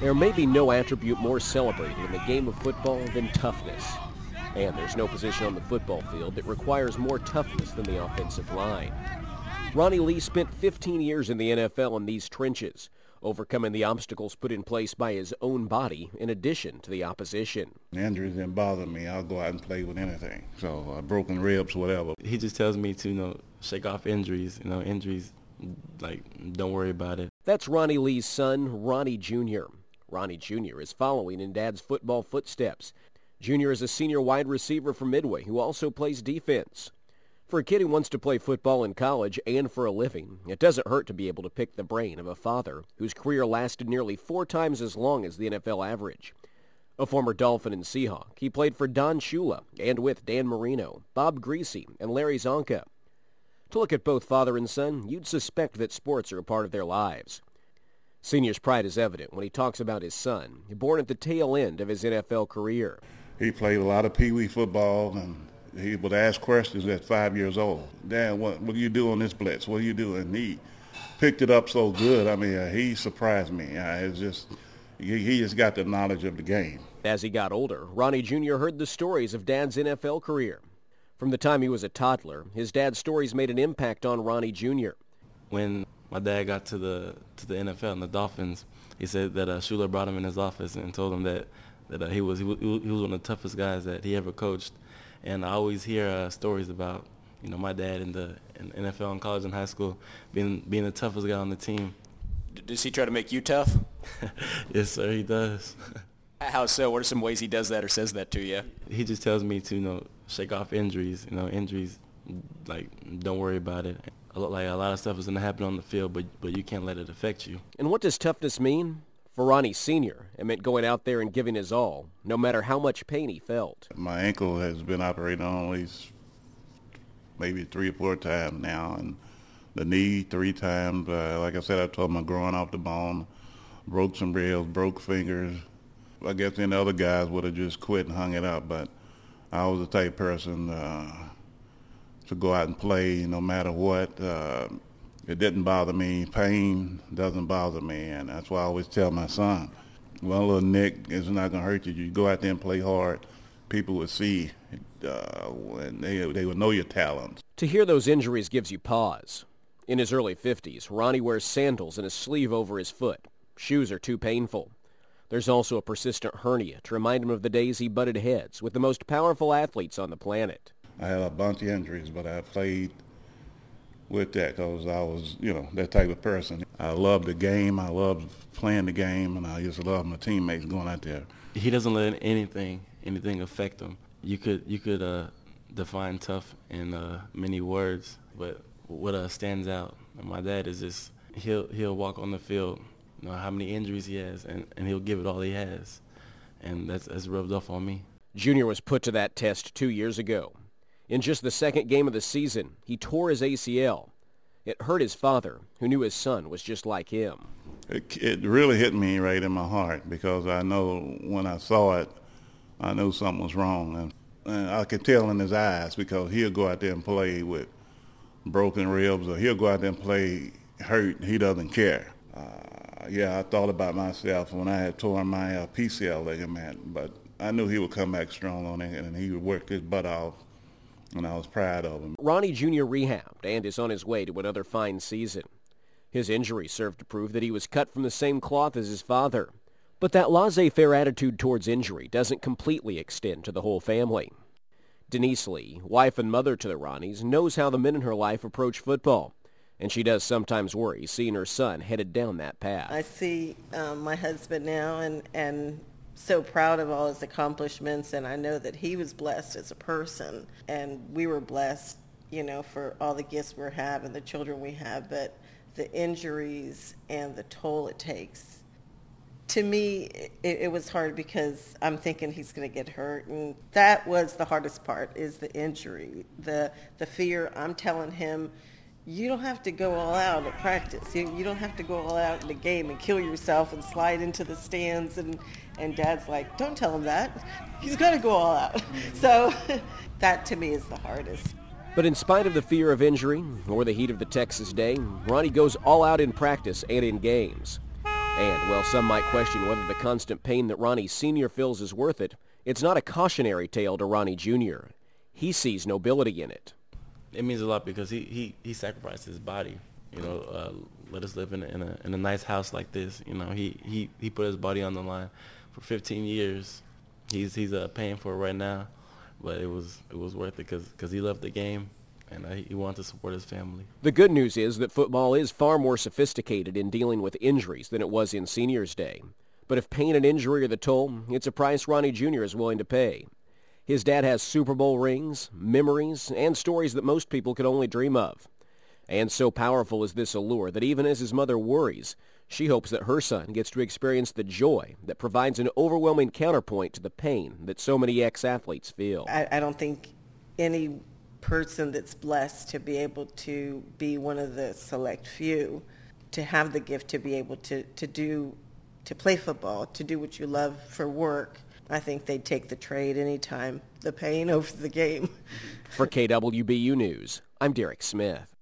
There may be no attribute more celebrated in the game of football than toughness. And there's no position on the football field that requires more toughness than the offensive line. Ronnie Lee spent 15 years in the NFL in these trenches, overcoming the obstacles put in place by his own body in addition to the opposition. Injuries didn't bother me. I'll go out and play with anything. So uh, broken ribs, whatever. He just tells me to, you know, shake off injuries. You know, injuries, like, don't worry about it. That's Ronnie Lee's son, Ronnie Jr. Ronnie Jr. is following in Dad's football footsteps. Jr. is a senior wide receiver from Midway who also plays defense. For a kid who wants to play football in college and for a living, it doesn't hurt to be able to pick the brain of a father whose career lasted nearly four times as long as the NFL average. A former Dolphin and Seahawk, he played for Don Shula and with Dan Marino, Bob Griese, and Larry Csonka. To look at both father and son, you'd suspect that sports are a part of their lives. Senior's pride is evident when he talks about his son, born at the tail end of his NFL career. He played a lot of Pee Wee football, and he would ask questions at five years old. Dad, what, what do you do on this blitz? What do you do? And he picked it up so good. I mean, uh, he surprised me. Uh, it's just he, he just got the knowledge of the game. As he got older, Ronnie Jr. heard the stories of Dad's NFL career. From the time he was a toddler, his dad's stories made an impact on Ronnie Jr. When my dad got to the to the NFL and the Dolphins, he said that uh, Shula brought him in his office and told him that that uh, he was he was he was one of the toughest guys that he ever coached, and I always hear uh, stories about you know my dad in the in NFL and college and high school being being the toughest guy on the team. Does he try to make you tough? yes, sir, he does. How so? What are some ways he does that or says that to you? He just tells me to you know shake off injuries. You know injuries, like don't worry about it like a lot of stuff is going to happen on the field, but but you can't let it affect you. And what does toughness mean? For Ronnie Sr., it meant going out there and giving his all, no matter how much pain he felt. My ankle has been operated on at least maybe three or four times now, and the knee three times. Uh, like I said, I told my I'm growing off the bone, broke some ribs, broke fingers. I guess any other guys would have just quit and hung it up, but I was the type person uh, to go out and play no matter what. Uh, it didn't bother me. Pain doesn't bother me, and that's why I always tell my son, "Well, little Nick, it's not to hurt you. You go out there and play hard. People will see, uh, and they they will know your talents." To hear those injuries gives you pause. In his early 50s, Ronnie wears sandals and a sleeve over his foot. Shoes are too painful. There's also a persistent hernia to remind him of the days he butted heads with the most powerful athletes on the planet. I had a bunch of injuries, but I played with that because I was, you know, that type of person. I love the game. I love playing the game, and I just love my teammates going out there. He doesn't let anything, anything affect him. You could, you could uh, define tough in uh, many words, but what uh, stands out, my dad is just he'll he'll walk on the field, you know how many injuries he has, and, and he'll give it all he has, and that's that's rubbed off on me. Junior was put to that test two years ago. In just the second game of the season, he tore his ACL. It hurt his father, who knew his son was just like him. It, it really hit me right in my heart because I know when I saw it, I knew something was wrong. And, and I could tell in his eyes because he'll go out there and play with broken ribs or he'll go out there and play hurt. He doesn't care. Uh, yeah, I thought about myself when I had torn my uh, PCL ligament, but I knew he would come back strong on it and he would work his butt off and I was proud of him. Ronnie Jr. rehabbed and is on his way to another fine season. His injury served to prove that he was cut from the same cloth as his father. But that laissez-faire attitude towards injury doesn't completely extend to the whole family. Denise Lee, wife and mother to the Ronnies, knows how the men in her life approach football, and she does sometimes worry seeing her son headed down that path. I see um, my husband now, and, and so proud of all his accomplishments and I know that he was blessed as a person and we were blessed, you know, for all the gifts we have and the children we have, but the injuries and the toll it takes. To me, it, it was hard because I'm thinking he's going to get hurt, and that was the hardest part: is the injury, the the fear. I'm telling him, you don't have to go all out at practice. You, you don't have to go all out in the game and kill yourself and slide into the stands. And, and dad's like, don't tell him that. He's going to go all out. Mm-hmm. So that to me is the hardest. But in spite of the fear of injury or the heat of the Texas day, Ronnie goes all out in practice and in games. And while some might question whether the constant pain that Ronnie Sr. feels is worth it, it's not a cautionary tale to Ronnie Jr. He sees nobility in it. It means a lot because he, he, he sacrificed his body, you know, uh, let us live in a, in a, in a nice house like this. You know, he, he, he put his body on the line for 15 years. He's, he's uh, paying for it right now, but it was, it was worth it because he loved the game and uh, he wanted to support his family. The good news is that football is far more sophisticated in dealing with injuries than it was in seniors' day. But if pain and injury are the toll, it's a price Ronnie Jr. is willing to pay. His dad has Super Bowl rings, memories, and stories that most people could only dream of. And so powerful is this allure that even as his mother worries, she hopes that her son gets to experience the joy that provides an overwhelming counterpoint to the pain that so many ex-athletes feel. I, I don't think any person that's blessed to be able to be one of the select few, to have the gift to be able to, to do, to play football, to do what you love for work, I think they'd take the trade anytime, the pain over the game. For KWBU News, I'm Derek Smith.